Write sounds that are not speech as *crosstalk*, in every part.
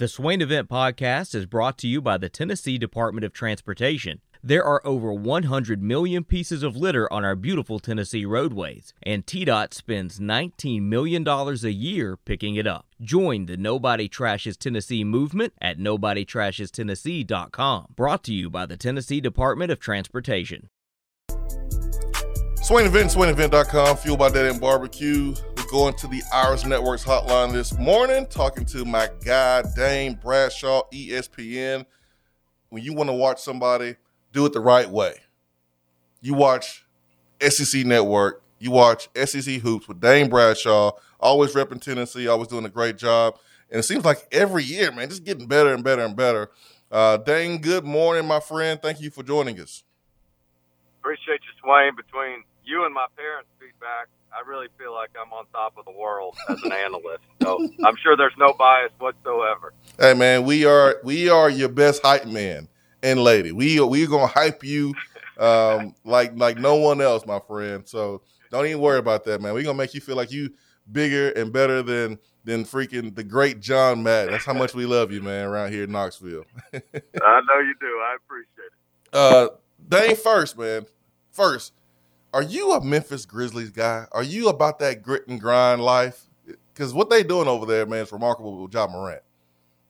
The Swain Event Podcast is brought to you by the Tennessee Department of Transportation. There are over 100 million pieces of litter on our beautiful Tennessee roadways, and TDOT spends $19 million a year picking it up. Join the Nobody Trashes Tennessee movement at NobodyTrashesTennessee.com. Brought to you by the Tennessee Department of Transportation. Swain Event, SwainEvent.com, fueled by Dead End Barbecue. Going to the Iris Networks hotline this morning, talking to my guy, Dane Bradshaw, ESPN. When you want to watch somebody – do it the right way. You watch SEC Network, you watch SEC Hoops with Dane Bradshaw, always repping Tennessee, always doing a great job. And it seems like every year, man, just getting better and better and better. Uh, Dane, good morning, my friend. Thank you for joining us. Appreciate you, Swain. Between you and my parents' feedback, I really feel like I'm on top of the world as an analyst. So I'm sure there's no bias whatsoever. Hey, man, we are we are your best hype man and lady. We we're gonna hype you um, like like no one else, my friend. So don't even worry about that, man. We're gonna make you feel like you bigger and better than than freaking the great John Madden. That's how much we love you, man, around here in Knoxville. I know you do. I appreciate it. Uh, Dane, first, man. First, are you a Memphis Grizzlies guy? Are you about that grit and grind life? Because what they doing over there, man, is remarkable with Ja Morant.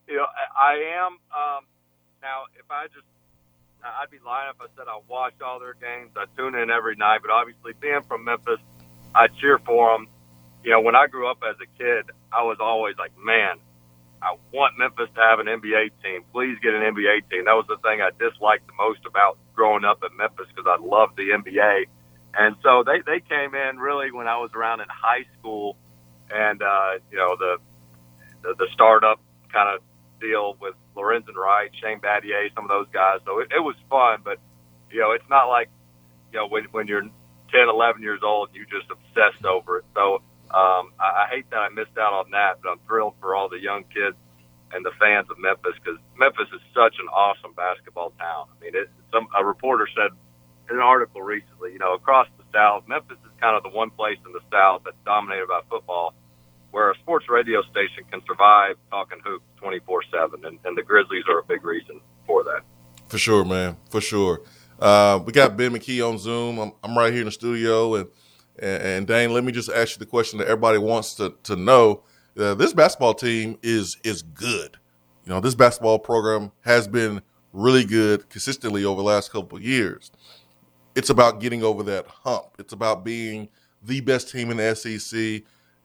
Know, I am. Um, now, if I just, I'd be lying if I said I watch all their games. I tune in every night, but obviously being from Memphis, I cheer for them. You know, when I grew up as a kid, I was always like, man, I want Memphis to have an NBA team. Please get an NBA team. That was the thing I disliked the most about growing up in Memphis because I loved the NBA. And so they, they came in really when I was around in high school and, uh, you know, the, the, the startup kind of deal with Lorenzen Wright, Shane Battier, some of those guys. So it, it was fun, but you know, it's not like you know when when you're 10, 11 years old, you just obsessed over it. So um, I, I hate that I missed out on that, but I'm thrilled for all the young kids and the fans of Memphis because Memphis is such an awesome basketball town. I mean, it, some a reporter said an article recently, you know, across the South, Memphis is kind of the one place in the South that's dominated by football where a sports radio station can survive talking hoops 24 7. And the Grizzlies are a big reason for that. For sure, man. For sure. Uh, we got Ben McKee on Zoom. I'm, I'm right here in the studio. And, and, and, Dane, let me just ask you the question that everybody wants to, to know. Uh, this basketball team is is good. You know, this basketball program has been really good consistently over the last couple of years. It's about getting over that hump. It's about being the best team in the SEC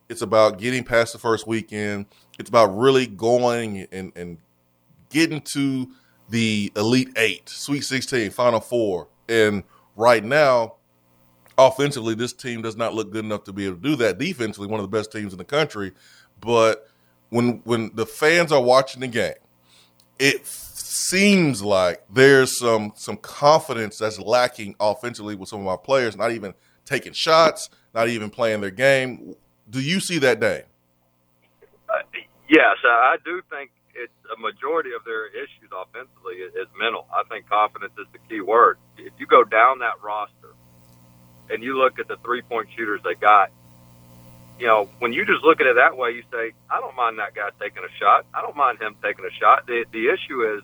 it's about getting past the first weekend. It's about really going and, and getting to the Elite Eight, Sweet 16, Final Four. And right now, offensively, this team does not look good enough to be able to do that. Defensively, one of the best teams in the country. But when when the fans are watching the game, it seems like there's some some confidence that's lacking offensively with some of our players, not even taking shots, not even playing their game. Do you see that day? Uh, yes, I do think it's a majority of their issues offensively is mental. I think confidence is the key word. If you go down that roster and you look at the three point shooters they got, you know, when you just look at it that way, you say, I don't mind that guy taking a shot. I don't mind him taking a shot. The the issue is,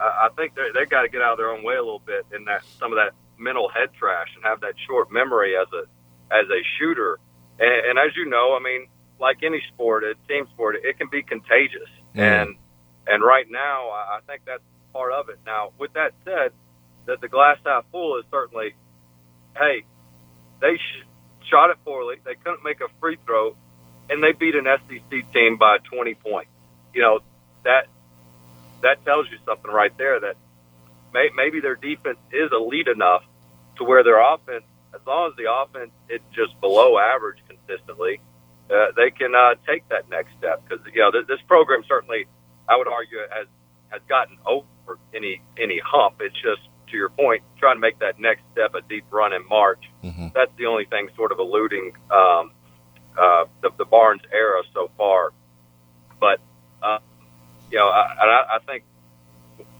I think they they got to get out of their own way a little bit in that some of that mental head trash and have that short memory as a as a shooter and, and as you know, I mean, like any sport, a team sport, it can be contagious. Mm. And and right now, I think that's part of it. Now, with that said, that the glass half full is certainly, hey, they sh- shot it poorly. They couldn't make a free throw, and they beat an SEC team by 20 points. You know that that tells you something right there that may, maybe their defense is elite enough to where their offense as long as the offense is just below average consistently, uh, they can uh, take that next step. Because you know th- this program certainly, I would argue, has has gotten over any any hump. It's just to your point, trying to make that next step a deep run in March. Mm-hmm. That's the only thing sort of eluding um, uh, the, the Barnes era so far. But uh, you know, I, I, I think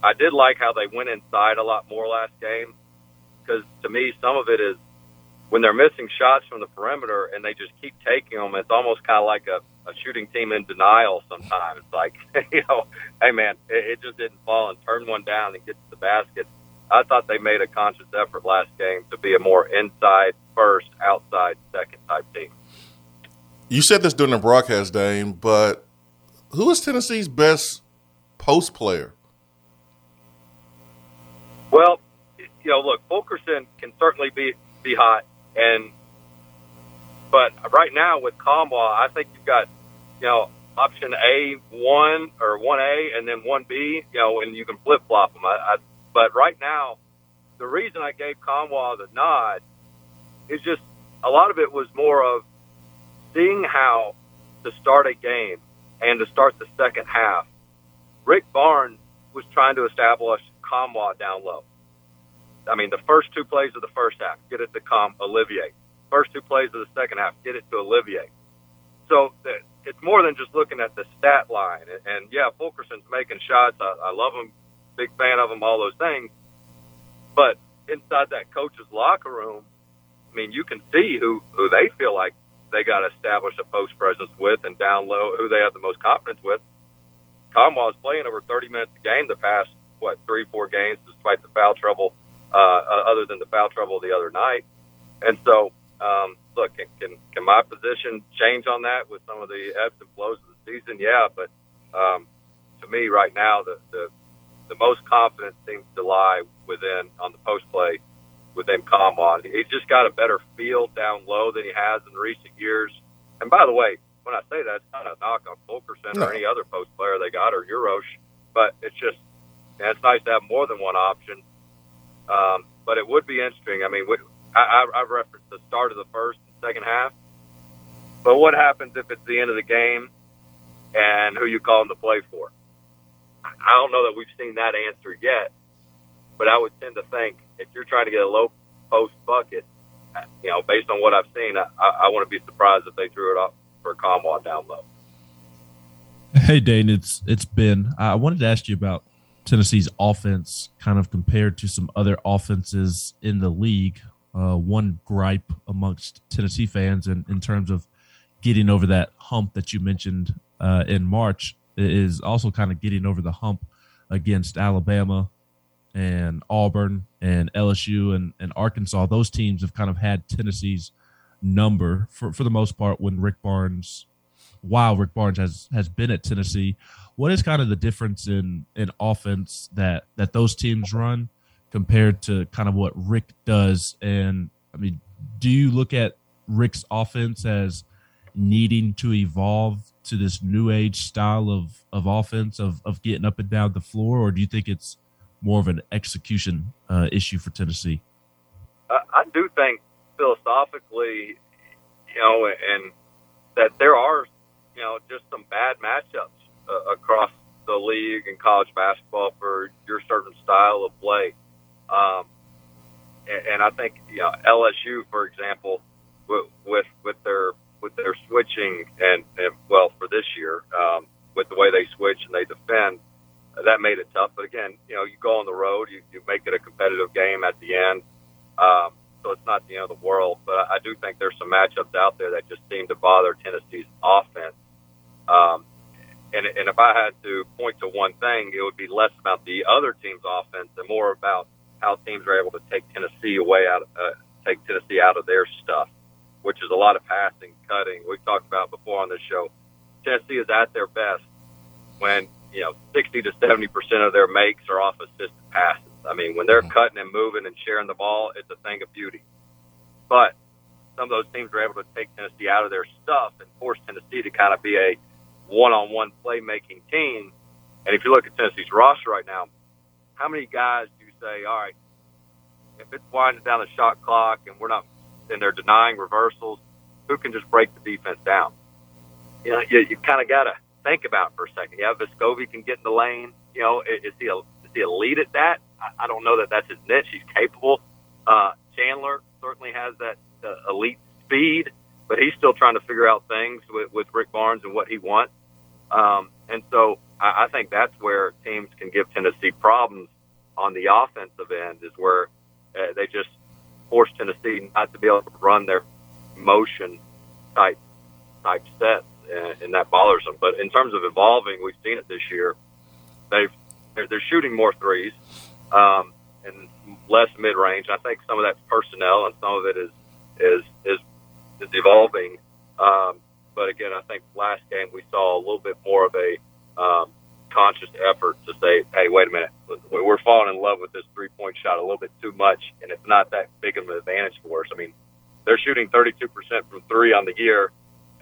I did like how they went inside a lot more last game because to me, some of it is when they're missing shots from the perimeter and they just keep taking them, it's almost kind of like a a shooting team in denial sometimes. *laughs* Like, you know, hey man, it, it just didn't fall and turn one down and get to the basket. I thought they made a conscious effort last game to be a more inside first, outside second type team. You said this during the broadcast, Dane, but who is Tennessee's best post player? Well, you know, look, Fulkerson can certainly be be hot, and but right now with Nkamhoua, I think you've got you know option A one or one A and then one B, you know, and you can flip flop them. I, I, but right now, the reason I gave Nkamhoua the nod is just a lot of it was more of seeing how to start a game and to start the second half. Rick Barnes was trying to establish Nkamhoua down low. I mean, the first two plays of the first half, get it to Com Olivier. First two plays of the second half, get it to Olivier. So it's more than just looking at the stat line. And yeah, Fulkerson's making shots. I, I love him, big fan of him, all those things. But inside that coach's locker room, I mean, you can see who who they feel like they got to establish a post presence with, and down low who they have the most confidence with. Nkamhoua's playing over 30 minutes a game the past what three four games, despite the foul trouble uh, uh, other than the foul trouble the other night. And so, um, look, can, can can my position change on that with some of the ebbs and flows of the season? Yeah, but um, to me, right now, the, the the most confidence seems to lie within on the post play within Nkamhoua. He's just got a better feel down low than he has in recent years. And by the way, when I say that, it's not a knock on Fulkerson no. or any other post player they got or Uros, but it's just and it's nice to have more than one option. Um, but it would be interesting. I mean, we, I, I, referenced the start of the first and second half. But what happens if it's the end of the game and who you call them to play for? I don't know that we've seen that answer yet, but I would tend to think if you're trying to get a low post bucket, you know, based on what I've seen, I, I, to be surprised if they threw it up for Nkamhoua down low. Hey Dane, it's it's Ben. I wanted to ask you about Tennessee's offense kind of compared to some other offenses in the league. Uh, one gripe amongst Tennessee fans, and in, in terms of getting over that hump that you mentioned uh, in March, is also kind of getting over the hump against Alabama and Auburn and LSU and, and Arkansas. Those teams have kind of had Tennessee's number for, for the most part when Rick Barnes, while Rick Barnes has, has been at Tennessee what is kind of the difference in in offense that that those teams run compared to kind of what Rick does? And I mean, do you look at Rick's offense as needing to evolve to this new age style of of offense of of getting up and down the floor, or do you think it's more of an execution uh, issue for Tennessee? I, I do think philosophically, you know, and that there are, you know, just some bad matchups uh, across the league and college basketball for your certain style of play. Um, and, and I think you know LSU, for example, with with, with their with their switching and, and well for this year um, with the way they switch and they defend, that made it tough. But again, you know, you go on the road, you, you make it a competitive game at the end. Um, so it's not the end of the world. But I do think there's some matchups out there that just seem to bother Tennessee's offense. Um, and, and if I had to point to one thing, it would be less about the other team's offense and more about how teams are able to take Tennessee away out, uh, take Tennessee out of their stuff, which is a lot of passing, cutting. We've talked about before on this show. Tennessee is at their best when you know 60 to 70 percent of their makes are off assisted passes. I mean, when they're mm-hmm. cutting and moving and sharing the ball, it's a thing of beauty. But some of those teams are able to take Tennessee out of their stuff and force Tennessee to kind of be a one-on-one playmaking team. And if you look at Tennessee's roster right now, how many guys do you say, all right, if it's winding down the shot clock and we're not, and they're denying reversals, who can just break the defense down? You know, you, you kind of got to think about for a second. Yeah, Vescovi can get in the lane. You know, is he a is he a lead at that? I, I don't know that that's his niche. He's capable. Uh, Chandler certainly has that uh, elite speed, but he's still trying to figure out things with, with Rick Barnes and what he wants. Um, and so I, I think that's where teams can give Tennessee problems on the offensive end is where uh, they just force Tennessee not to be able to run their motion type type set. And, and that bothers them. But in terms of evolving, we've seen it this year. They've they're, they're shooting more threes um, and less mid range. I think some of that's personnel, and some of it is is is is evolving. Um, but again, I think last game we saw a little bit more of a um, conscious effort to say, "Hey, wait a minute, we're falling in love with this three point shot a little bit too much, and it's not that big of an advantage for us." I mean, they're shooting 32% from three on the year,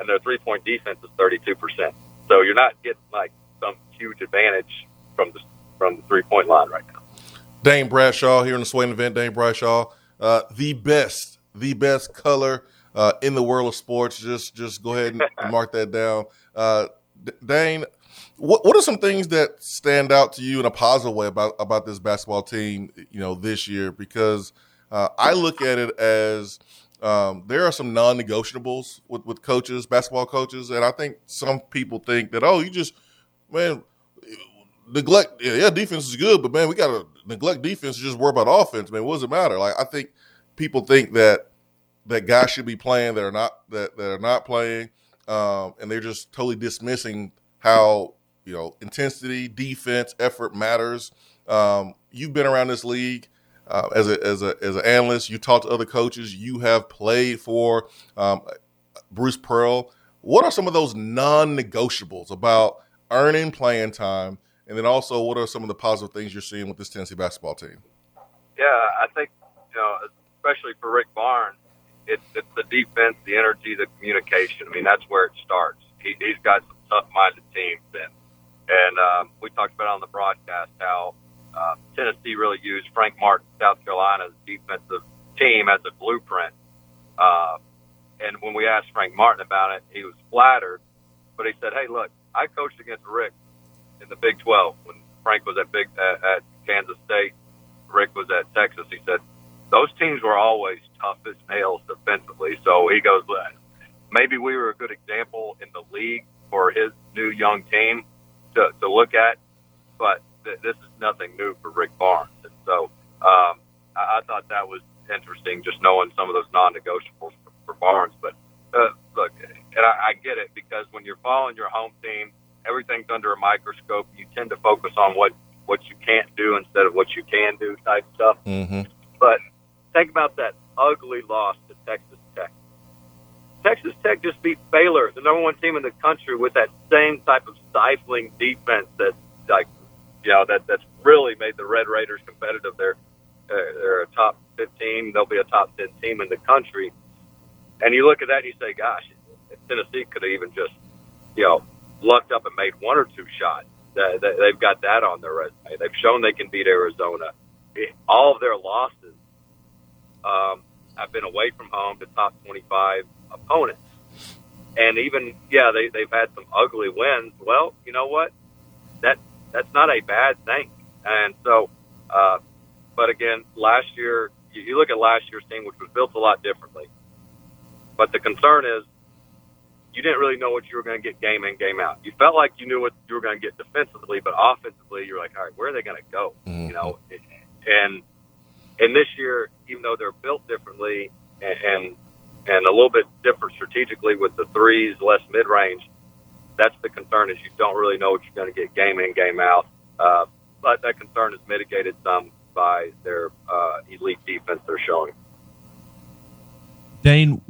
and their three point defense is 32%. So you're not getting like some huge advantage from the from the three point line right now. Dane Bradshaw here in the Swain event. Dane Bradshaw, uh, the best, the best color uh, in the world of sports. Just just go ahead and *laughs* mark that down. Uh, Dane, what what are some things that stand out to you in a positive way about about this basketball team? You know, this year because uh, I look at it as um, there are some non-negotiables with, with coaches, basketball coaches, and I think some people think that oh, you just man neglect. Yeah, defense is good, but man, we got to neglect defense to just worry about offense. Man, what does it matter? Like I think people think that that guys should be playing that are not that that are not playing, um, and they're just totally dismissing how you know intensity, defense, effort matters. Um, you've been around this league uh, as a as a as an analyst. You talk to other coaches. You have played for um, Bruce Pearl. What are some of those non-negotiables about earning playing time? And then also, what are some of the positive things you're seeing with this Tennessee basketball team? Yeah, I think you know, especially for Rick Barnes, it's it's the defense, the energy, the communication. I mean, that's where it starts. He, he's got some tough-minded teams, and and um, we talked about on the broadcast how uh, Tennessee really used Frank Martin, South Carolina's defensive team, as a blueprint. Uh, and when we asked Frank Martin about it, he was flattered, but he said, "Hey, look, I coached against Rick in the Big 12 when Frank was at Big at, at Kansas State. Rick was at Texas. He said those teams were always tough as nails defensively. So he goes, maybe we were a good example in the league for his new young team to, to look at, but this is nothing new for Rick Barnes. And so um, I, I thought that was interesting, just knowing some of those non-negotiables for, for Barnes. But uh, look, and I, I get it because when you're following your home team, everything's under a microscope. You tend to focus on what what you can't do instead of what you can do type stuff. Mm-hmm. But think about that ugly loss to Texas Tech. Texas Tech just beat Baylor, the number one team in the country, with that same type of stifling defense that, like, you know, that that's really made the Red Raiders competitive. They're uh, they're a top 15. They'll be a top 10 team in the country. And you look at that and you say, gosh, Tennessee could have even just, you know, lucked up and made one or two shots. They've got that on their resume. They've shown they can beat Arizona. All of their losses um, have been away from home to top 25 opponents. And even, yeah, they, they've had some ugly wins. Well, you know what? That That's not a bad thing. And so, uh, but again, last year, you, you look at last year's team, which was built a lot differently. But the concern is you didn't really know what you were going to get game in, game out. You felt like you knew what you were going to get defensively, but offensively, you're like, all right, where are they going to go? Mm-hmm. You know, and and this year, even though they're built differently and, and and a little bit different strategically with the threes, less mid range, that's the concern is you don't really know what you're going to get game in, game out. Uh, but that concern is mitigated some by their uh, elite defense they're showing. Dane,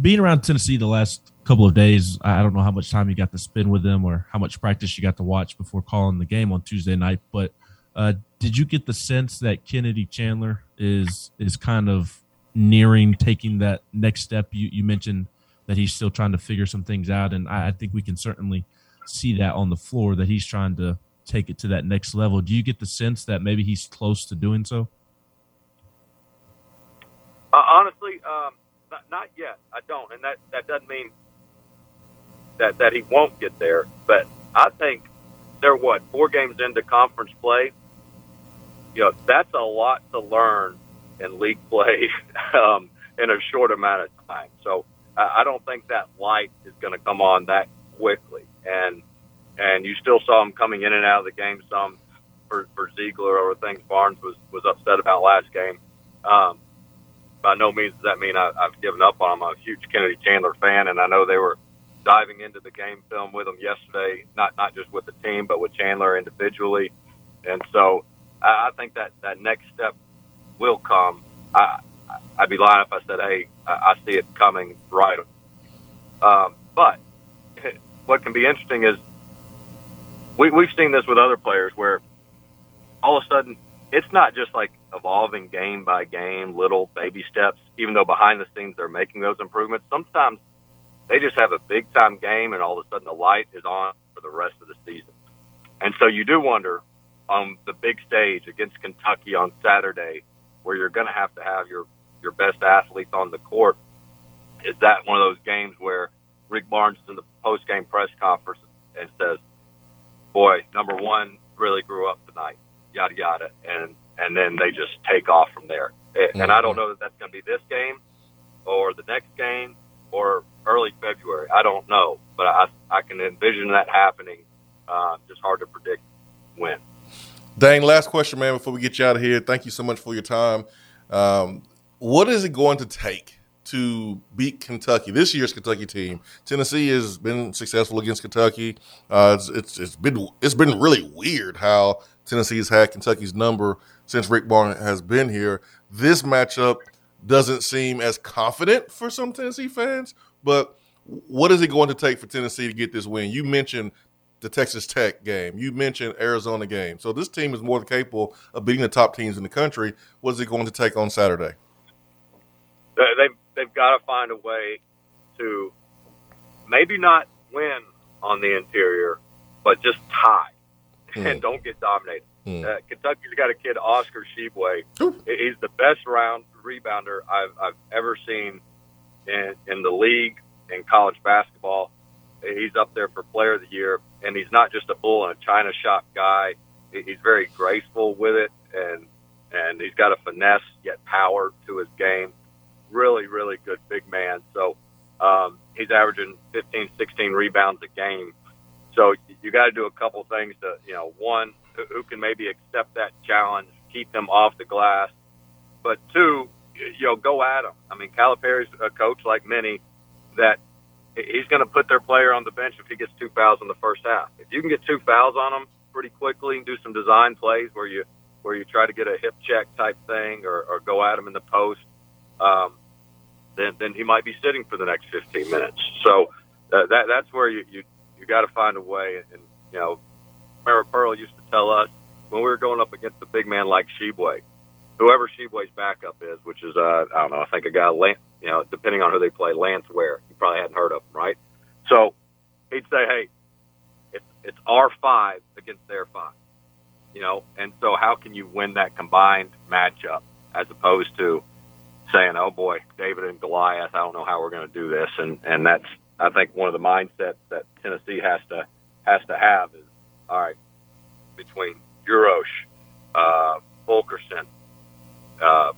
being around Tennessee the last couple of days, I don't know how much time you got to spend with them or how much practice you got to watch before calling the game on Tuesday night. But uh, did you get the sense that Kennedy Chandler is is kind of nearing taking that next step? You, you mentioned that he's still trying to figure some things out, and I, I think we can certainly see that on the floor that he's trying to take it to that next level. Do you get the sense that maybe he's close to doing so? Uh, honestly, um, not, not yet. I don't, and that that doesn't mean that that he won't get there. But I think they're what four games into conference play. You know, that's a lot to learn in league play *laughs* um, in a short amount of time. So I, don't think that light is going to come on that quickly. And and you still saw him coming in and out of the game some for, for Zeigler over things Barnes was was upset about last game. Um, by no means does that mean I, I've given up on him. I'm a huge Kennedy Chandler fan, and I know they were diving into the game film with them yesterday, not not just with the team, but with Chandler individually. And so I, I think that that next step will come. I, I'd be lying if I said, "Hey, I, see it coming right." Um, but *laughs* what can be interesting is we, we've seen this with other players where all of a sudden it's not just like evolving game by game, little baby steps. Even though behind the scenes they're making those improvements, sometimes they just have a big time game, and all of a sudden the light is on for the rest of the season. And so you do wonder on the big stage against Kentucky on Saturday, where you're going to have to have your your best athletes on the court. Is that one of those games where Rick Barnes is in the post game press conference and says, "Boy, number one really grew up tonight," yada yada, and and then they just take off from there. And I don't know that that's going to be this game or the next game or early February. I don't know, but I I can envision that happening. Uh, just hard to predict when. Dane, last question, man, before we get you out of here. Thank you so much for your time. Um, what is it going to take to beat Kentucky? This year's Kentucky team. Tennessee has been successful against Kentucky. Uh, it's, it's, it's been it's been really weird how Tennessee has had Kentucky's number since Rick Barnes has been here. This matchup doesn't seem as confident for some Tennessee fans, but what is it going to take for Tennessee to get this win? You mentioned the Texas Tech game. You mentioned Arizona game. So this team is more than capable of beating the top teams in the country. What is it going to take on Saturday? They've they've got to find a way to maybe not win on the interior, but just tie mm. and don't get dominated. Mm. Uh, Kentucky's got a kid, Oscar Tshiebwe. He's the best round rebounder I've, I've ever seen in, in the league in college basketball. He's up there for Player of the Year, and he's not just a bull and a china shop guy. He's very graceful with it, and and he's got a finesse yet power to his game. Really, really good big man. So um, he's averaging 15, 16 rebounds a game. So you got to do a couple things to, you know, one, who can maybe accept that challenge, keep them off the glass, but two, you know, go at them. I mean, Calipari's a coach like many that he's going to put their player on the bench if he gets two fouls in the first half. If you can get two fouls on him pretty quickly and do some design plays where you where you try to get a hip check type thing or, or go at him in the post, um, then then he might be sitting for the next 15 minutes. So uh, that that's where you you, you got to find a way. And, you know, Merritt Pearl used to tell us when we were going up against a big man like Tshiebwe, whoever Tshiebwe's backup is, which is uh, I don't know, I think a guy, you know, depending on who they play, Lance Ware. You probably hadn't heard of him, right? So he'd say, hey, it's it's our five against their five, you know, and so how can you win that combined matchup as opposed to saying, oh boy, David and Goliath, I don't know how we're going to do this, and and that's I think one of the mindsets that Tennessee has to has to have is all right between Uros, uh, Fulkerson, uh,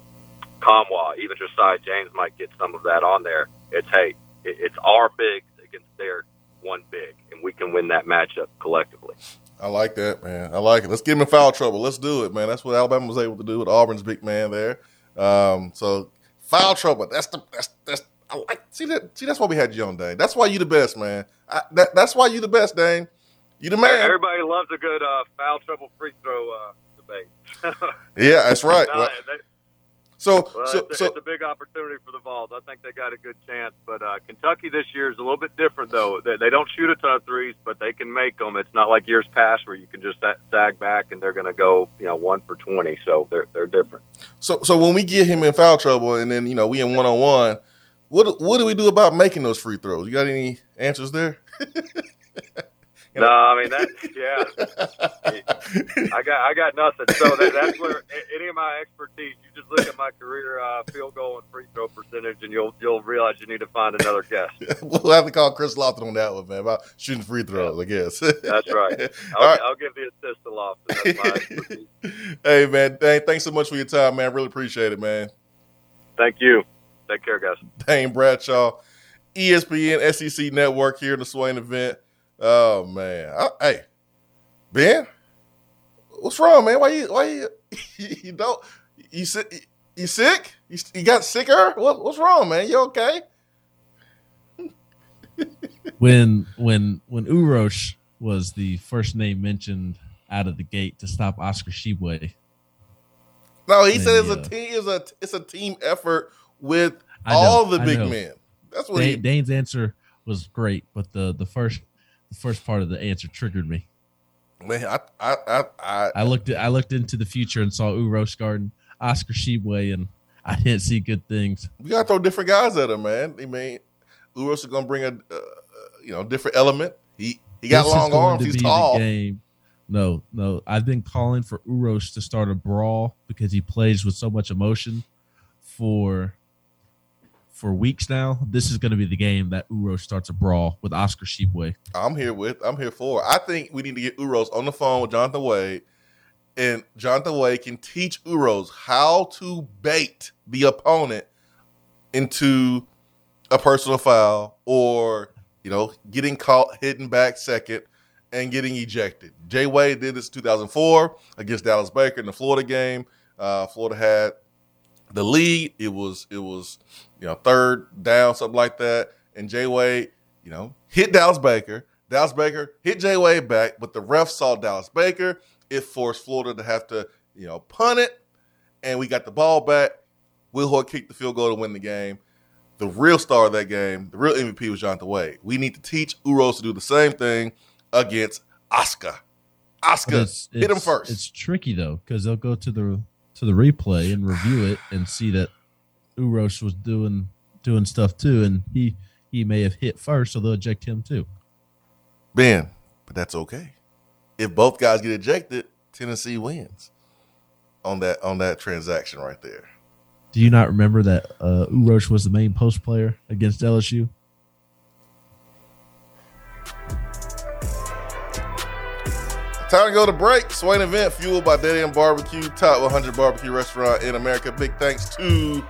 Nkamhoua, even Josiah James might get some of that on there. It's hey, it, it's our bigs against their one big, and we can win that matchup collectively. I like that, man. I like it. Let's get him in foul trouble. Let's do it, man. That's what Alabama was able to do with Auburn's big man there. Um, so foul trouble. That's the that's that's. I like see that. See that's why we had you on, Dane. That's why you the best, man. I, that, that's why you the best, Dane. You the man. Everybody loves a good uh, foul trouble free throw uh, debate. *laughs* yeah, that's right. no, they, so, well, so, it's, so, it's a big opportunity for the Vols. I think they got a good chance. But uh, Kentucky this year is a little bit different, though. They, they don't shoot a ton of threes, but they can make them. It's not like years past where you can just sag back and they're going to go, you know, one for twenty. So they're they're different. So, so when we get him in foul trouble, and then you know we in one on one, what what do we do about making those free throws? You got any answers there? *laughs* No, I mean that. Yeah, I got I got nothing. So that, that's where any of my expertise. You just look at my career uh, field goal and free throw percentage, and you'll you'll realize you need to find another guest. *laughs* we'll have to call Chris Lofton on that one, man, about shooting free throws. I guess that's right. *laughs* I'll, right. I'll give the assist to Lofton. *laughs* hey, man, Dane, thanks so much for your time, man. Really appreciate it, man. Thank you. Take care, guys. Dane Bradshaw, ESPN SEC Network here in the Swain event. Oh man, I, hey Ben, what's wrong, man? Why you why you *laughs* you don't you sick? You sick? You, you got sicker? What, what's wrong, man? You okay? when when when Uros was the first name mentioned out of the gate to stop Oscar Tshiebwe. No, he said it's a team. It's a it's a team effort with all the big men. That's what Dane, he, Dane's answer was great, but the the first the first part of the answer triggered me. Man, I I I I, I looked at, I looked into the future and saw Uros Garden, Oscar Tshiebwe, and I didn't see good things. We gotta throw different guys at him, man. I mean, Uros is gonna bring a uh, you know different element. He he got This long arms. He's tall. game. No, no. I've been calling for Uros to start a brawl because he plays with so much emotion for for weeks now. This is going to be the game that Uros starts a brawl with Oscar Tshiebwe. I'm here with. I'm here for. I think we need to get Uros on the phone with Jonathan Wade, and Jonathan Wade can teach Uros how to bait the opponent into a personal foul or you know getting caught hitting back second and getting ejected. Jay Wade did this in 2004 against Dallas Baker in the Florida game. Uh, Florida had the lead. It was it was you know third down something like that, and Jay Wade you know hit Dallas Baker. Dallas Baker hit Jay Wade back, but the ref saw Dallas Baker. It forced Florida to have to you know punt it, and we got the ball back. Wilhoit kicked the field goal to win the game. The real star of that game, the real MVP was Jonathan Wade. We need to teach Uros to do the same thing against Oscar. Oscar, it's, hit him first. It's tricky though because they'll go to the to the replay and review it and see that Uros was doing doing stuff too, and he he may have hit first, so they'll eject him too. Ben, but that's okay. If both guys get ejected, Tennessee wins on that on that transaction right there. Do you not remember that uh, Uros was the main post player against LSU? Time to go to break. Swain event fueled by Dead End Barbecue, top 100 barbecue restaurant in America. Big thanks to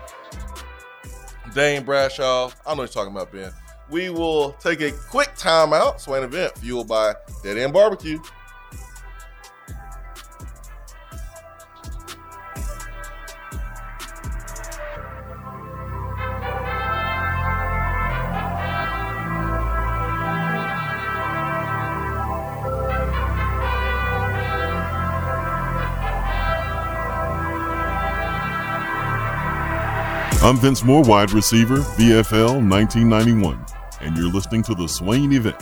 Dane Bradshaw. I know what you're talking about, Ben. We will take a quick timeout. Swain event fueled by Dead End Barbecue. Vince Moore, wide receiver, VFL 1991, and you're listening to the Swain event.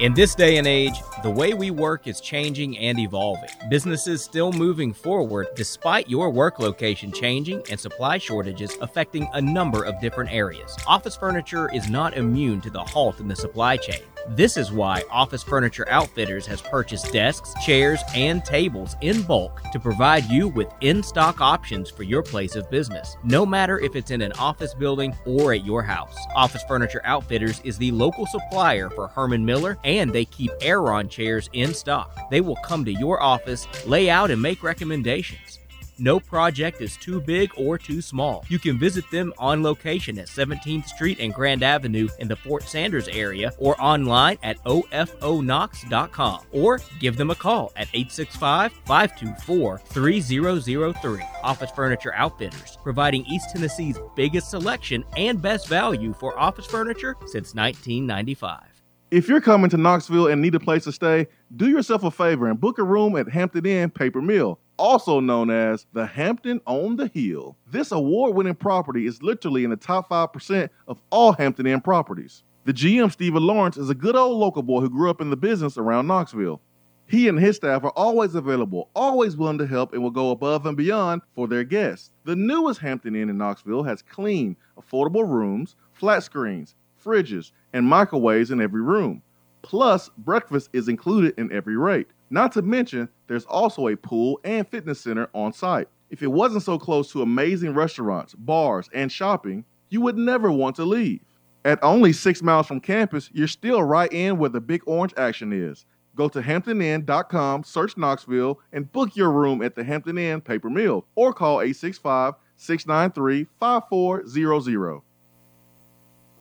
In this day and age, the way we work is changing and evolving. Businesses still moving forward despite your work location changing and supply shortages affecting a number of different areas. Office furniture is not immune to the halt in the supply chain. This is why Office Furniture Outfitters has purchased desks, chairs, and tables in bulk to provide you with in stock options for your place of business, no matter if it's in an office building or at your house. Office Furniture Outfitters is the local supplier for Herman Miller, and they keep Aeron chairs in stock. They will come to your office, lay out, and make recommendations. No project is too big or too small. You can visit them on location at 17th Street and Grand Avenue in the Fort Sanders area or online at ofonox.com or give them a call at 865 524 3003. Office Furniture Outfitters, providing East Tennessee's biggest selection and best value for office furniture since 1995. If you're coming to Knoxville and need a place to stay, do yourself a favor and book a room at Hampton Inn Paper Mill, also known as the Hampton on the Hill. This award winning property is literally in the top 5% of all Hampton Inn properties. The GM, Stephen Lawrence, is a good old local boy who grew up in the business around Knoxville. He and his staff are always available, always willing to help, and will go above and beyond for their guests. The newest Hampton Inn in Knoxville has clean, affordable rooms, flat screens, fridges, and microwaves in every room. Plus, breakfast is included in every rate. Not to mention, there's also a pool and fitness center on site. If it wasn't so close to amazing restaurants, bars, and shopping, you would never want to leave. At only six miles from campus, you're still right in where the big orange action is. Go to hamptoninn.com, search Knoxville, and book your room at the Hampton Inn Paper Mill or call 865 693 5400.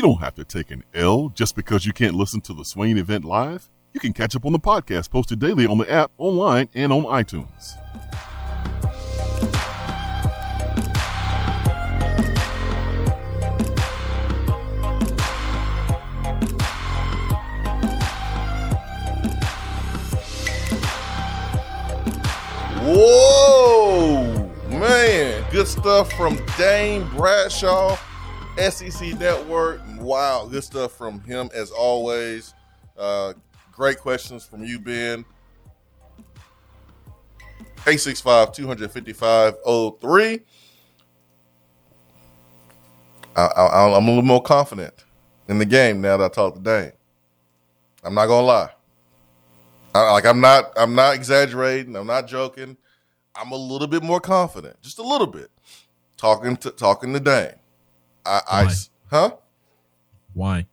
You don't have to take an L just because you can't listen to the Swain event live. You can catch up on the podcast posted daily on the app, online, and on iTunes. Whoa, man. Good stuff from Dane Bradshaw, SEC Network. Wow, good stuff from him as always. Uh, great questions from you, Ben. 865 255 03. I'm a little more confident in the game now that I talked to Dane. I'm not gonna lie. I, like I'm not I'm not exaggerating. I'm not joking. I'm a little bit more confident, just a little bit. Talking to talking to Dane. I, I huh? Why?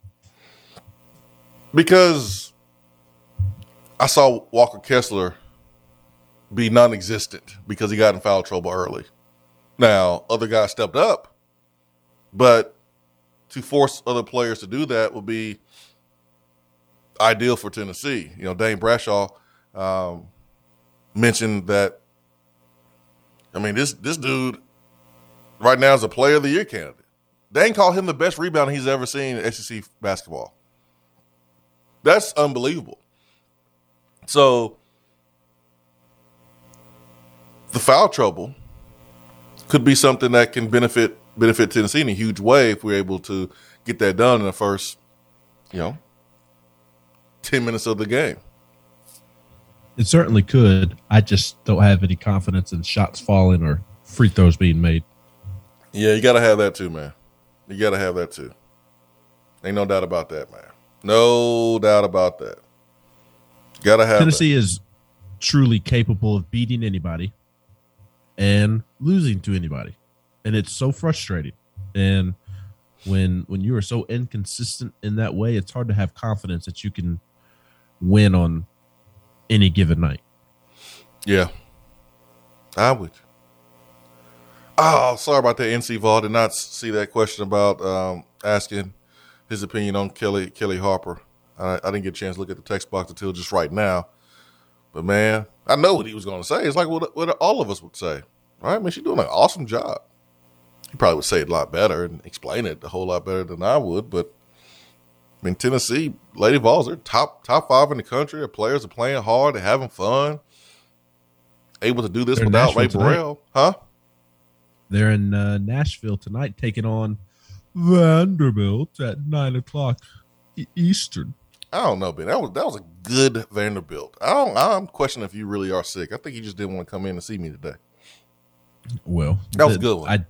Because I saw Walker Kessler be non-existent because he got in foul trouble early. Now other guys stepped up, but to force other players to do that would be ideal for Tennessee. You know, Dane Bradshaw um, mentioned that. I mean, this this dude right now is a Player of the Year candidate. Dane called him the best rebounder he's ever seen in SEC basketball. That's unbelievable. So the foul trouble could be something that can benefit benefit Tennessee in a huge way if we're able to get that done in the first, you know, 10 minutes of the game. It certainly could. I just don't have any confidence in shots falling or free throws being made. Yeah, you got to have that too, man. You got to have that too. Ain't no doubt about that, man. No doubt about that. Got to have Tennessee that. is truly capable of beating anybody and losing to anybody. And it's so frustrating. And when when you are so inconsistent in that way, it's hard to have confidence that you can win on any given night. Yeah. I would. Oh, sorry about that, NC Vol. Did not see that question about um, asking his opinion on Kellie Kellie Harper. I, I didn't get a chance to look at the text box until just right now. But man, I know what he was going to say. It's like what, what all of us would say. I mean, she's doing an awesome job. He probably would say it a lot better and explain it a whole lot better than I would. But I mean, Tennessee, Lady Vols, they're top top five in the country. Their players are playing hard, they're having fun, able to do this They're without Rae. Burrell, huh? They're in uh, Nashville tonight, taking on Vanderbilt at nine o'clock Eastern. I don't know, Ben. That was that was a good Vanderbilt. I don't. I'm questioning if you really are sick. I think you just didn't want to come in and see me today. Well, That was a good one. I,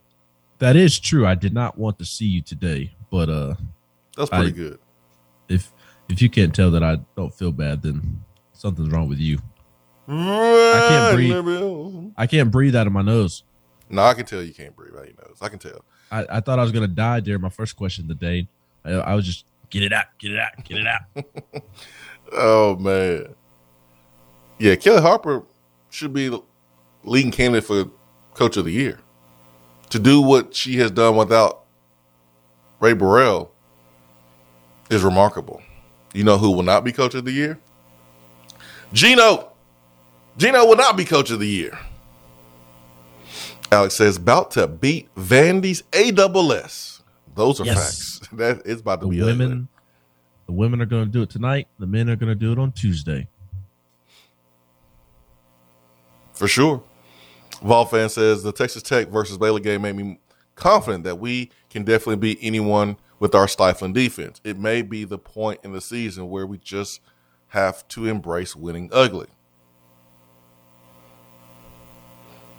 that is true. I did not want to see you today, but uh, That's pretty I- good. if if you can't tell that I don't feel bad, then something's wrong with you. I can't breathe. I can't breathe out of my nose. No, I can tell you can't breathe out your nose. I can tell. I, I thought I was gonna die during my first question of the day. I, I was just get it out, get it out, get it out. *laughs* Oh man, yeah. Kellie Harper should be leading candidate for Coach of the Year. To do what she has done without Rae Burrell is remarkable. You know who will not be Coach of the Year? Gino. Gino will not be Coach of the Year. Alex says about to beat Vandy's AWS. Those are Yes. facts. *laughs* That it's about to the be ugly. women, the women are gonna do it tonight. The men are gonna do it on Tuesday. For sure. Vol fan says the Texas Tech versus Baylor game made me confident that we can definitely beat anyone with our stifling defense. It may be the point in the season where we just have to embrace winning ugly.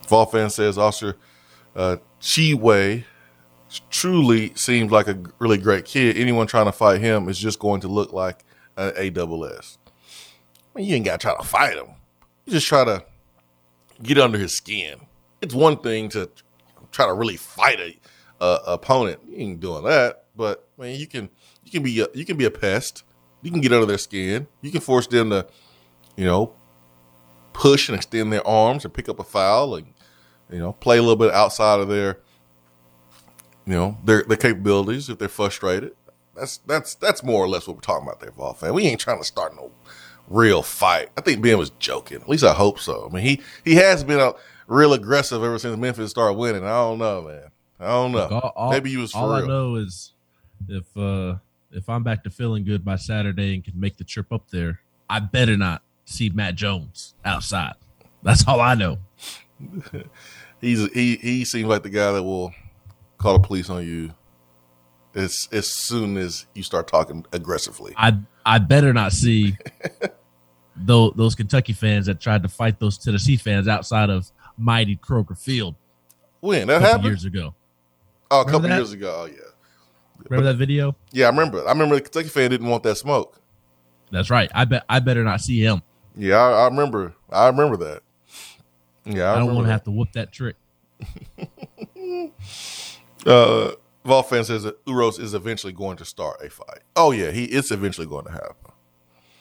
Vol fan says Oscar uh, Tshiebwe truly seems like a really great kid. Anyone trying to fight him is just going to look like an AWS. I mean, you ain't got to try to fight him. You just try to get under his skin. It's one thing to try to really fight a, a opponent. You ain't doing that, but I mean, you can you can be a, you can be a pest. You can get under their skin. You can force them to, you know, push and extend their arms and pick up a foul and you know play a little bit outside of their you know their their capabilities if they're frustrated. That's that's that's more or less what we're talking about there, Vol fan. We ain't trying to start no real fight. I think Ben was joking. At least I hope so. I mean, he he has been real aggressive ever since Memphis started winning. I don't know, man. I don't know. Look, all- all- Maybe he was for all I real. know is if uh if I'm back to feeling good by Saturday and can make the trip up there, I better not see Matt Jones outside. That's all I know. *laughs* He's he he seems like the guy that will call the police on you as as soon as you start talking aggressively. I I better not see *laughs* those those Kentucky fans that tried to fight those Tennessee fans outside of mighty Kroger Field When a that couple happened? years ago. oh, a Remember couple that? years ago. Oh yeah, Remember that video? yeah. I remember. I remember the Kentucky fan didn't want that smoke. That's right. I bet I better not see him. Yeah, I, I remember. I remember that. Yeah, I, I, don't want to have to whoop that trick. *laughs* Uh, Vol fan says that Uros is eventually going to start a fight. Oh yeah, he it's eventually going to happen.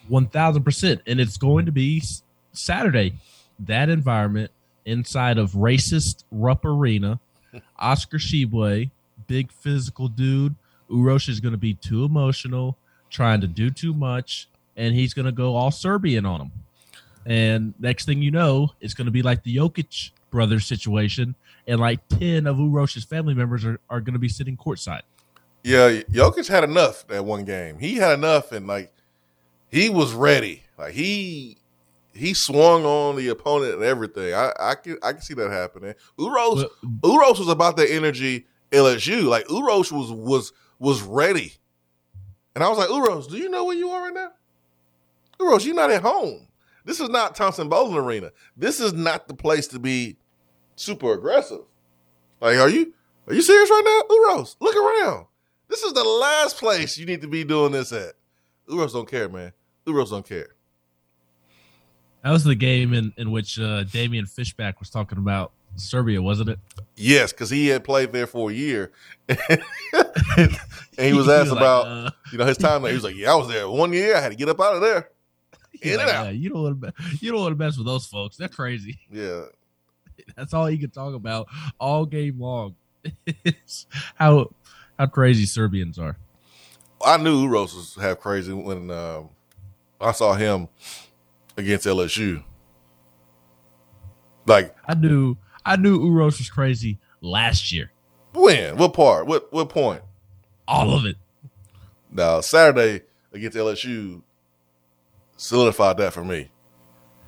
One thousand percent, and it's going to be Saturday. That environment inside of racist Rupp Arena, *laughs* Oscar Tshiebwe, big physical dude. Uros is going to be too emotional, trying to do too much, and he's going to go all Serbian on him. And next thing you know, it's going to be like the Jokic brothers situation, and like ten of Uros's family members are, are going to be sitting courtside. Yeah, Jokic had enough that one game. He had enough, and like he was ready. Like he he swung on the opponent and everything. I I can I can see that happening. Uros But- Uros was about that energy LSU. Like Uros was was was ready, and I was like, Uros, do you know where you are right now? Uros, you're not at home. This is not Thompson-Boling Arena. This is not the place to be super aggressive. Like, are you are you serious right now, Uros? Look around. This is the last place you need to be doing this at. Uros don't care, man. Uros don't care. That was the game in, in which uh, Damian Fishback was talking about Serbia, wasn't it? Yes, because he had played there for a year, *laughs* and he *laughs* was asked like, about uh, you know his time there. He was like, "Yeah, I was there one year. I had to get up out of there." *laughs* In like, and out. "Yeah, you don't want to you don't want to mess with those folks. They're crazy. *laughs* Yeah, That's all he could talk about all game long. How how crazy Serbians are. I knew Uros was half crazy when um, I saw him against LSU. Like I knew I knew Uros was crazy last year. when? What part? What what point? All of it. Now Saturday against LSU solidified that for me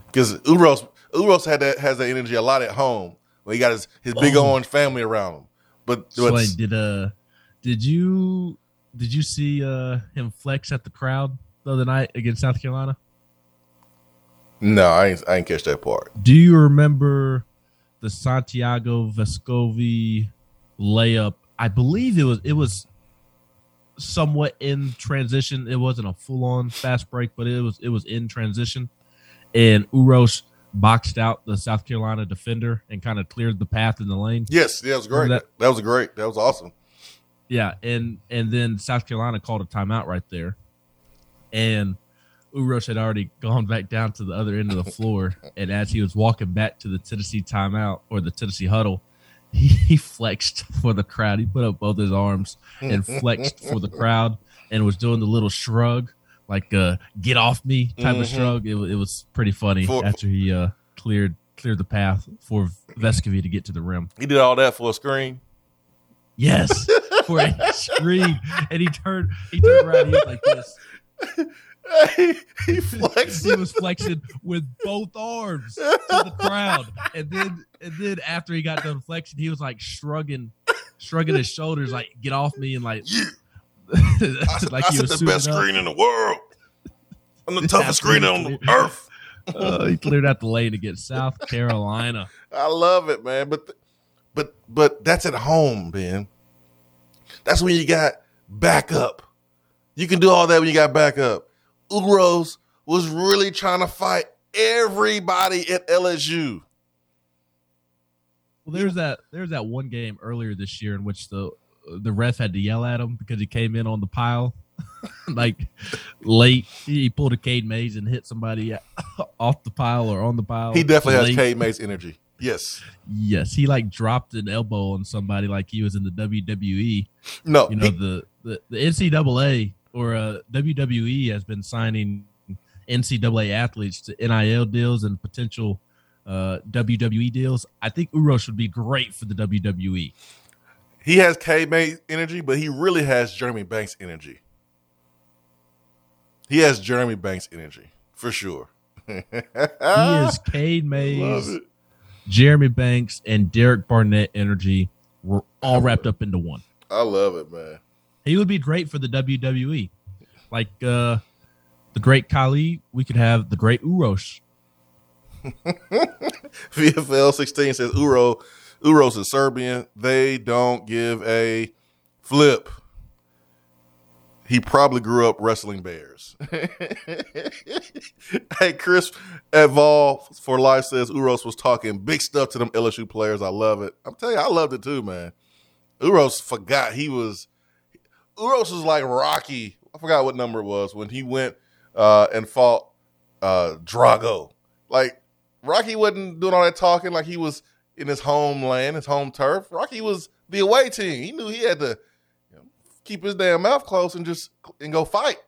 because Uros Uros had that has that energy a lot at home when he got his, his big Oh. orange family around him. But, Sway, did uh did you did you see uh him flex at the crowd the other night against South Carolina? no, I ain't, I ain't catch that part. Do you remember the Santiago Vescovi layup? I believe it was it was somewhat in transition. It wasn't a full on fast break, but it was it was in transition. And Uros boxed out the South Carolina defender and kind of cleared the path in the lane. Yes, yeah, that was great. That, that was great. That was awesome. Yeah, and and then South Carolina called a timeout right there, and Uros had already *laughs* gone back down to the other end of the floor, *laughs* and as he was walking back to the Tennessee timeout or the Tennessee huddle, he, he flexed for the crowd. He put up both his arms and flexed for the crowd, and was doing the little shrug, like uh, "get off me" type Mhm. of shrug. It, it was pretty funny For- after he uh, cleared cleared the path for Vescovi to get to the rim. He did all that for a screen. Yes, for a *laughs* screen, and he turned he turned around. He was like this. *laughs* he, *laughs* he flexed. He was flexing with both arms to the *laughs* crowd, and then and then after he got done flexing, he was like shrugging, shrugging his shoulders, like "get off me," and like Yeah. I, like I he was the best up. screen in the world. I'm the toughest screen on the earth. Uh, he cleared out the lane against South Carolina. I love it, man. But th- but but that's at home, man. That's when you got backup. You can do all that when you got backup. Uros was really trying to fight everybody at LSU. Well, there's that there's that one game earlier this year in which the the ref had to yell at him because he came in on the pile, *laughs* like late. He pulled a Cade Mays and hit somebody *laughs* off the pile or on the pile. He definitely has late. Cade Mays energy. Yes. Yes, he like dropped an elbow on somebody like he was in the WWE. No. You know he- the the, the NCAA or uh, WWE has been signing NCAA athletes to NIL deals and potential uh, WWE deals. I think Uros would be great for the. WWE. he has Cade Mays energy, but he really has Jeremy Banks energy. He has Jeremy Banks energy for sure. *laughs* He is Cade Mays. Jeremy Banks, and Derek Barnett energy were all wrapped up into one. I love it, man. He would be great for the WWE. Like uh, the great Khali, we could have the great Uros. *laughs* VFL 16 says Uro, Uros is Serbian. They don't give a flip. He probably grew up wrestling bears. *laughs* hey, Chris Vol for Life says Uros was talking big stuff to them LSU players. I love it. I'm telling you, I loved it too, man. Uros forgot he was. Uros was like Rocky. I forgot what number it was when he went uh, and fought uh, Drago. Like Rocky wasn't doing all that talking like he was in his homeland, his home turf. Rocky was the away team. He knew he had to you know, keep his damn mouth closed and just and go fight.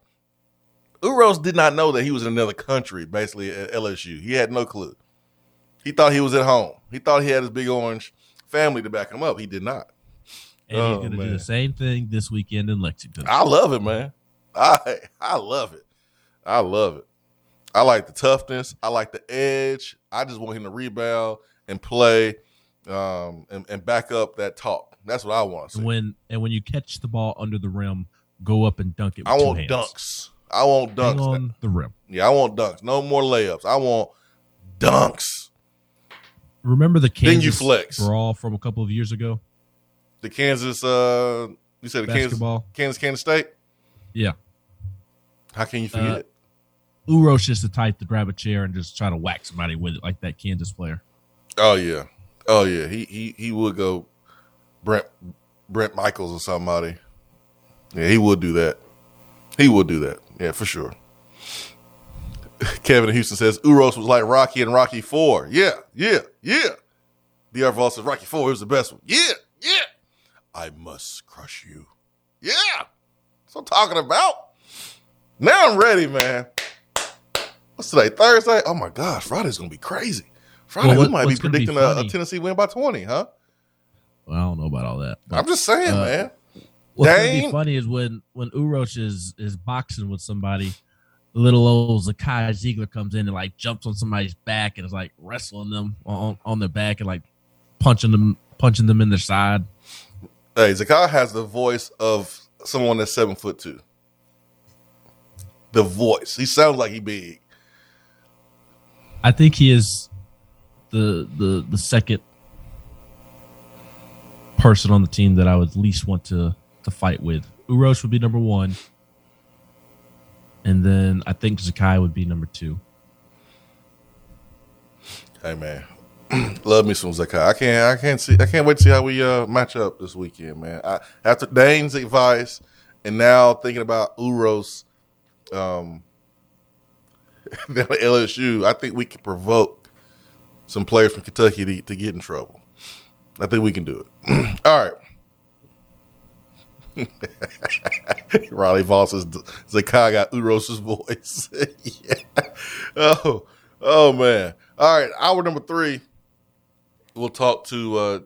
Uros did not know that he was in another country, basically at LSU. He had no clue. He thought he was at home. He thought he had his big orange family to back him up. He did not. And Oh, he's going to do the same thing this weekend in Lexington. I love it, man. I I love it. I love it. I like the toughness. I like the edge. I just want him to rebound and play, um, and, and back up that talk. That's what I want to see. And when and when you catch the ball under the rim, go up and dunk it. I want dunks. I want Hang dunks. on the rim. Yeah, I want dunks. No more layups. I want dunks. Remember the Then Kansas you flex. brawl from a couple of years ago? The Kansas, uh, you said the Kansas, Basketball. Kansas, Kansas State. Yeah. How can you Uh, forget? Uros just the type to grab a chair and just try to whack somebody with it, like that Kansas player. Oh yeah, oh yeah. He he he would go Brent Brent Michaels or somebody. Yeah, he would do that. He would do that. Yeah, for sure. *laughs* Kevin Houston says Uros was like Rocky and Rocky Four. Yeah, yeah, yeah. DR Vol says Rocky Four was the best one. Yeah, yeah. I must crush you. Yeah. That's what I'm talking about. Now I'm ready, man. What's today? Thursday? Oh my gosh, Friday's gonna be crazy. Friday, Well, what- we might be what's gonna be predicting a, a Tennessee win by 20, huh? Well, I don't know about all that. but- I'm just saying, Uh, man. What's gonna be funny is when when Uros is is boxing with somebody, little old Zakai Zeigler comes in and like jumps on somebody's back and is like wrestling them on on their back and like punching them punching them in their side. Hey, Zakai has the voice of someone that's seven foot two. The voice. He sounds like he big. I think he is the the the second person on the team that I would least want to to fight with. Uros would be number one, and then I think Zakai would be number two. Hey man. *clears throat* Love me some Zakai. I can't I can't see I can't wait to see how we uh match up this weekend, man. I, after Dane's advice and now thinking about Uros um *laughs* LSU, I think we can provoke some players from Kentucky to, to get in trouble. I think we can do it. *clears throat* All right. *laughs* Riley Voss says Zakai got Uros's voice. *laughs* yeah. Oh, oh man. All right, hour number three. We'll talk to uh,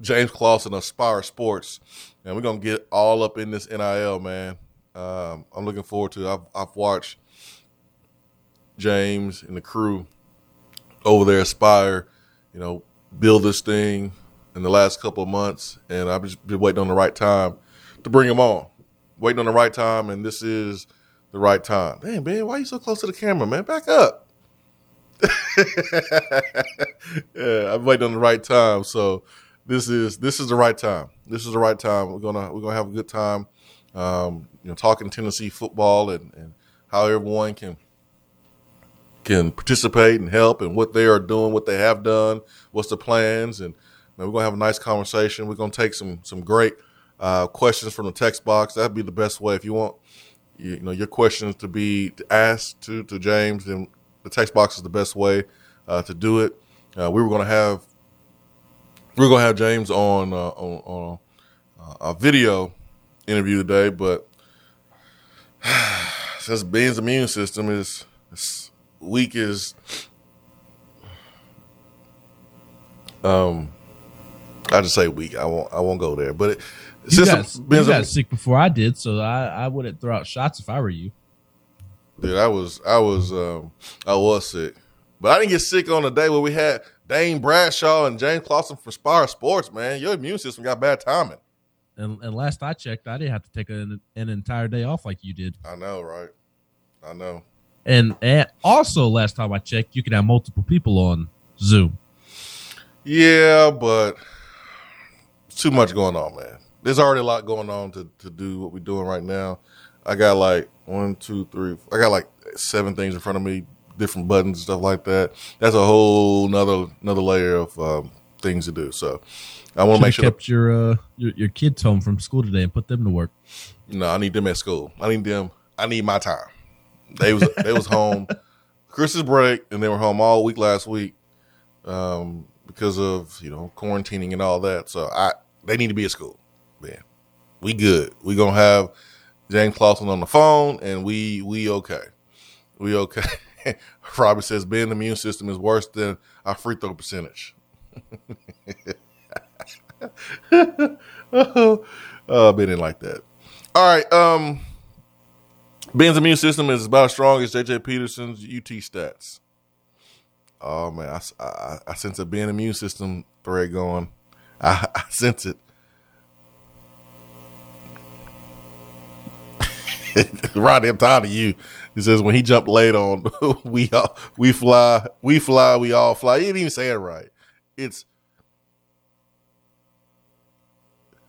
James Clausen of Aspire Sports, and we're gonna get all up in this NIL, man. Um, I'm looking forward to. It. I've, I've watched James and the crew over there, Aspire, you know, build this thing in the last couple of months, and I've just been waiting on the right time to bring them on. Waiting on the right time, and this is the right time. Damn, man, why are you so close to the camera, man? Back up. *laughs* yeah, I'm waiting on the right time. So this is this is the right time. This is the right time. We're gonna we're gonna have a good time. Um, you know, talking Tennessee football and, and how everyone can can participate and help and what they are doing, what they have done, what's the plans, and man, we're gonna have a nice conversation. We're gonna take some some great uh, questions from the text box. That'd be the best way if you want you, know your questions to be asked to to James. Then the text box is the best way uh, to do it. Uh, we were gonna have we were gonna have James on uh, on, on uh, a video interview today, but *sighs* since Ben's immune system is, is weak as um I just say weak. I won't I won't go there. But it, You since got, you Ben's got sick before I did, so I, I wouldn't throw out shots if I were you. Dude, I was I was um I was sick. But I didn't get sick on the day where we had Dane Bradshaw and James Clausen from Spyre Sports, man. Your immune system got bad timing. And, and last I checked, I didn't have to take an, an entire day off like you did. I know, right? I know. And, and also, last time I checked, you can have multiple people on Zoom. Yeah, but it's too much going on, man. There's already a lot going on to, to do what we're doing right now. I got like one, two, three. I got like seven things in front of me, different buttons and stuff like that. That's a whole another another layer of um, things to do. So I want to make sure. kept your, uh, your your kids home from school today and put them to work. No, I need them at school. I need them. I need my time. They was they was home *laughs* Christmas break, and they were home all week last week um, because of you know quarantining and all that. So I they need to be at school. Man, we good. We gonna have James Clausen on the phone, and we we okay. We okay. *laughs* Robbie says Ben, the immune system is worse than our free throw percentage. *laughs* oh, Ben didn't like that. All right. Um, Ben's immune system is about as strong as JJ Peterson's UT stats. Oh man, I, I, I sense a Ben immune system thread going. *laughs* I, I sense it. *laughs* Rodney, I'm tired of you. He says when he jumped late on *laughs* we all, we fly, we fly, we all fly. He didn't even say it right. It's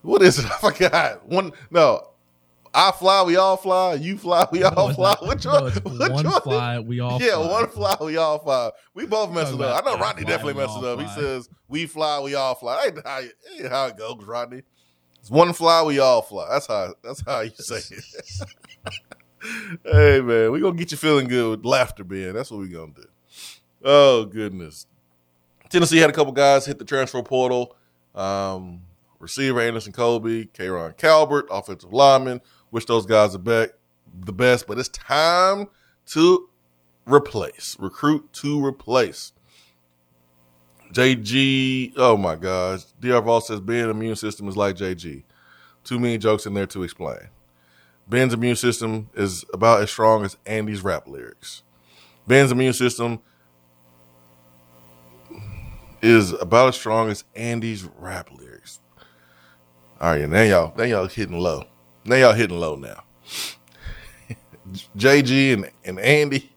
what is it? *laughs* I forgot. One no. I fly, we all fly. You fly, we all No, fly. Which no, one? it's which one one? fly, we all yeah, fly. one fly, we all fly. We both mess it up. I know Rodney fly, definitely we messed it all up. He says, "We fly, we all fly." Ain't how, ain't how it goes, Rodney. One fly, we all fly. That's how. That's how you say it. *laughs* hey man, we gonna get you feeling good with laughter, Ben. That's what we gonna do. Oh goodness. Tennessee had a couple guys hit the transfer portal. Um, receiver Andison Coby, K'Rojhn Calbert, offensive lineman. Wish those guys the best, the best, but it's time to replace, recruit to replace. JG, oh my gosh. DR Vol says Ben's immune system is like JG. Too many jokes in there to explain. Ben's immune system is about as strong as Andy's rap lyrics. Ben's immune system is about as strong as Andy's rap lyrics. All right, now y'all, now y'all hitting low. Now y'all hitting low now. *laughs* JG and, and Andy,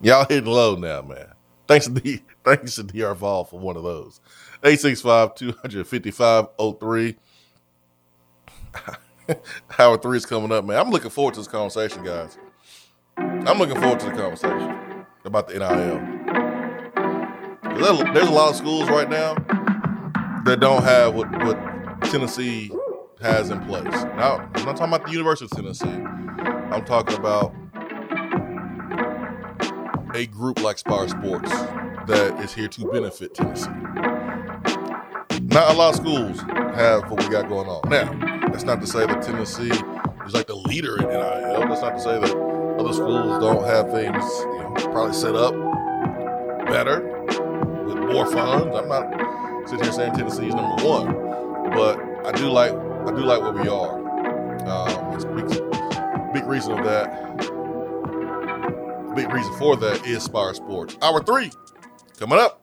y'all hitting low now, man. Thanks to the thanks to DR Vol for one of those. 865-255-03. *laughs* Howard 3 is coming up, man. I'm looking forward to this conversation, guys. I'm looking forward to the conversation about the NIL. There's a lot of schools right now that don't have what, what Tennessee has in place. Now, I'm not talking about the University of Tennessee. I'm talking about a group like Spyre Sports that is here to benefit Tennessee. Not a lot of schools have what we got going on. Now, that's not to say that Tennessee is like the leader in NIL. That's not to say that other schools don't have things you know, probably set up better with more funds. I'm not sitting here saying Tennessee is number one, but I do like I do like where we are. Um, it's big, big reason of that. Big reason for that is Spyre Sports. Hour three coming up.